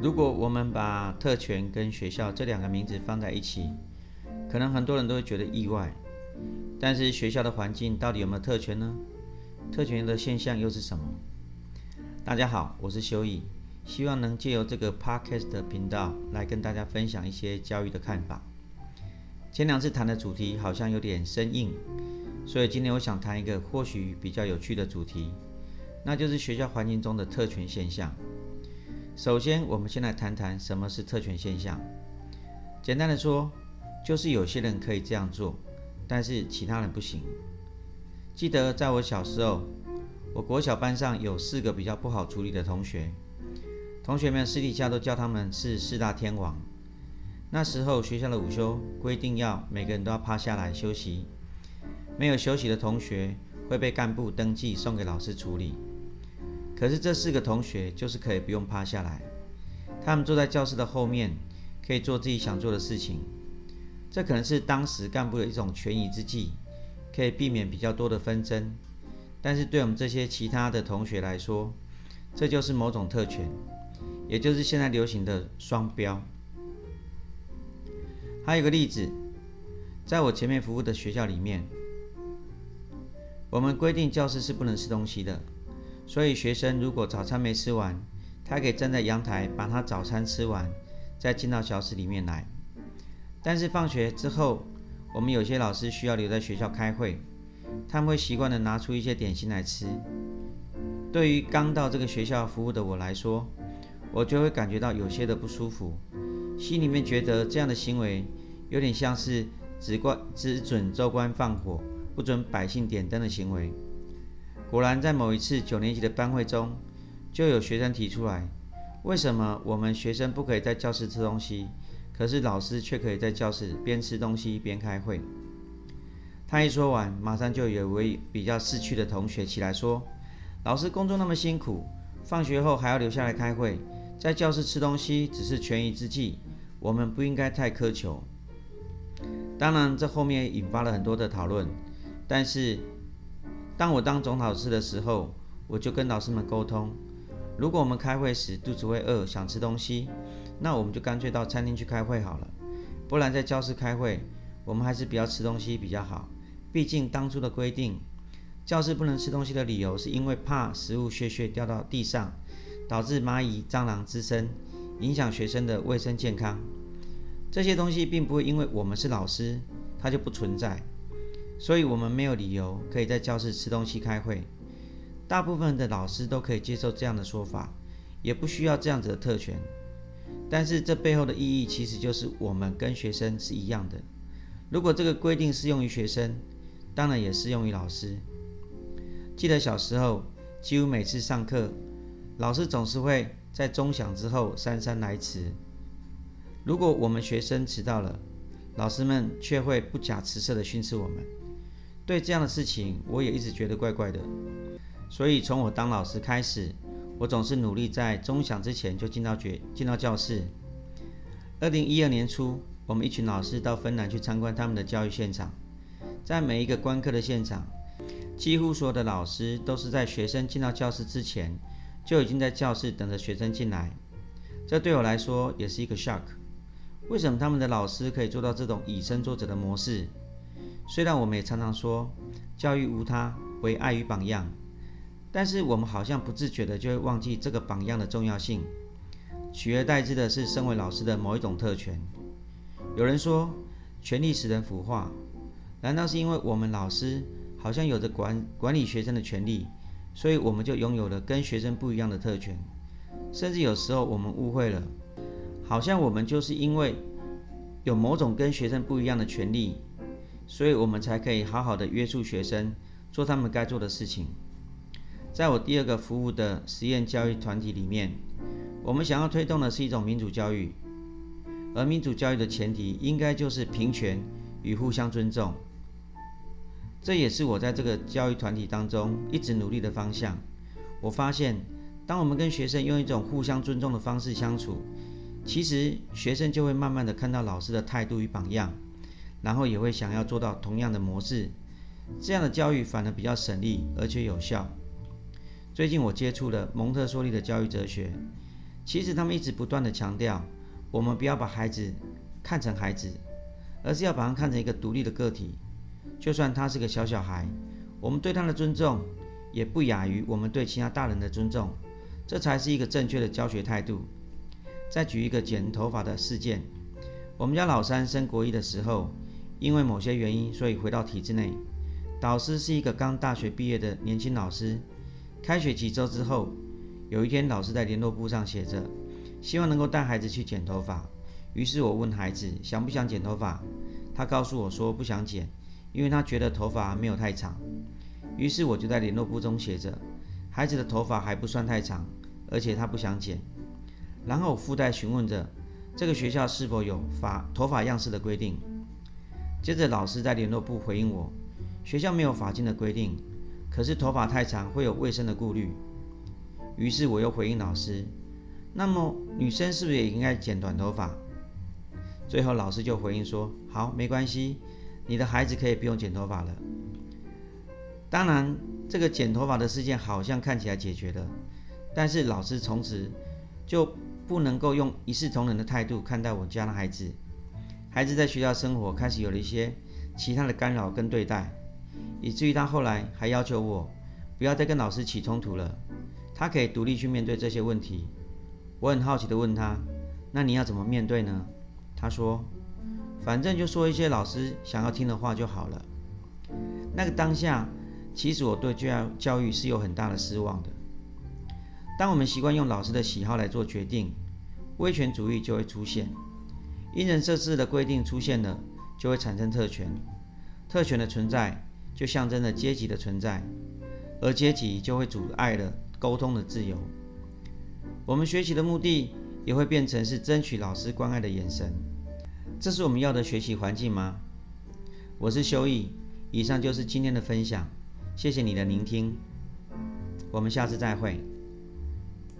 如果我们把特权跟学校这两个名字放在一起，可能很多人都会觉得意外。但是学校的环境到底有没有特权呢？特权的现象又是什么？大家好，我是修义，希望能借由这个 podcast 的频道来跟大家分享一些教育的看法。前两次谈的主题好像有点生硬，所以今天我想谈一个或许比较有趣的主题，那就是学校环境中的特权现象。首先，我们先来谈谈什么是特权现象。简单的说，就是有些人可以这样做，但是其他人不行。记得在我小时候，我国小班上有四个比较不好处理的同学，同学们私底下都叫他们是四大天王。那时候学校的午休规定要每个人都要趴下来休息，没有休息的同学会被干部登记送给老师处理。可是这四个同学就是可以不用趴下来，他们坐在教室的后面，可以做自己想做的事情。这可能是当时干部的一种权宜之计，可以避免比较多的纷争。但是对我们这些其他的同学来说，这就是某种特权，也就是现在流行的双标。还有一个例子，在我前面服务的学校里面，我们规定教室是不能吃东西的，所以学生如果早餐没吃完，他可以站在阳台把他早餐吃完，再进到教室里面来。但是放学之后，我们有些老师需要留在学校开会，他们会习惯的拿出一些点心来吃。对于刚到这个学校服务的我来说，我就会感觉到有些的不舒服。心里面觉得这样的行为有点像是只管只准州官放火，不准百姓点灯的行为。果然，在某一次九年级的班会中，就有学生提出来：为什么我们学生不可以在教室吃东西，可是老师却可以在教室边吃东西边开会？他一说完，马上就有位比较识趣的同学起来说：老师工作那么辛苦，放学后还要留下来开会，在教室吃东西只是权宜之计。我们不应该太苛求。当然，这后面引发了很多的讨论。但是，当我当总导师的时候，我就跟老师们沟通：如果我们开会时肚子会饿，想吃东西，那我们就干脆到餐厅去开会好了。不然在教室开会，我们还是不要吃东西比较好。毕竟当初的规定，教室不能吃东西的理由是因为怕食物屑屑掉到地上，导致蚂蚁、蟑螂滋生。影响学生的卫生健康，这些东西并不会因为我们是老师，它就不存在，所以我们没有理由可以在教室吃东西开会。大部分的老师都可以接受这样的说法，也不需要这样子的特权。但是这背后的意义其实就是我们跟学生是一样的。如果这个规定适用于学生，当然也适用于老师。记得小时候，几乎每次上课，老师总是会。在钟响之后姗姗来迟。如果我们学生迟到了，老师们却会不假辞色地训斥我们。对这样的事情，我也一直觉得怪怪的。所以从我当老师开始，我总是努力在钟响之前就进到觉进到教室。二零一二年初，我们一群老师到芬兰去参观他们的教育现场。在每一个观课的现场，几乎所有的老师都是在学生进到教室之前。就已经在教室等着学生进来，这对我来说也是一个 shock。为什么他们的老师可以做到这种以身作则的模式？虽然我们也常常说教育无他，唯爱与榜样，但是我们好像不自觉的就会忘记这个榜样的重要性，取而代之的是身为老师的某一种特权。有人说，权力使人腐化，难道是因为我们老师好像有着管管理学生的权利？所以我们就拥有了跟学生不一样的特权，甚至有时候我们误会了，好像我们就是因为有某种跟学生不一样的权利，所以我们才可以好好的约束学生，做他们该做的事情。在我第二个服务的实验教育团体里面，我们想要推动的是一种民主教育，而民主教育的前提应该就是平权与互相尊重。这也是我在这个教育团体当中一直努力的方向。我发现，当我们跟学生用一种互相尊重的方式相处，其实学生就会慢慢的看到老师的态度与榜样，然后也会想要做到同样的模式。这样的教育反而比较省力而且有效。最近我接触了蒙特梭利的教育哲学，其实他们一直不断地强调，我们不要把孩子看成孩子，而是要把他看成一个独立的个体。就算他是个小小孩，我们对他的尊重也不亚于我们对其他大人的尊重，这才是一个正确的教学态度。再举一个剪头发的事件，我们家老三升国一的时候，因为某些原因，所以回到体制内。导师是一个刚大学毕业的年轻老师。开学几周之后，有一天老师在联络簿上写着，希望能够带孩子去剪头发。于是我问孩子想不想剪头发，他告诉我说不想剪，因为他觉得头发没有太长。于是我就在联络簿中写着，孩子的头发还不算太长，而且他不想剪。然后附带询问着，这个学校是否有发头发样式的规定？接着老师在联络部回应我，学校没有法禁的规定，可是头发太长会有卫生的顾虑。于是我又回应老师，那么女生是不是也应该剪短头发？最后老师就回应说，好，没关系，你的孩子可以不用剪头发了。当然，这个剪头发的事件好像看起来解决了，但是老师从此就不能够用一视同仁的态度看待我家的孩子，孩子在学校生活开始有了一些其他的干扰跟对待，以至于他后来还要求我不要再跟老师起冲突了，他可以独立去面对这些问题。我很好奇地问他：“那你要怎么面对呢？”他说：“反正就说一些老师想要听的话就好了。”那个当下，其实我对教教育是有很大的失望的。当我们习惯用老师的喜好来做决定，威权主义就会出现。因人设置的规定出现了，就会产生特权。特权的存在就象征着阶级的存在，而阶级就会阻碍了沟通的自由。我们学习的目的也会变成是争取老师关爱的眼神。这是我们要的学习环境吗？我是修义，以上就是今天的分享。谢谢你的聆听，我们下次再会。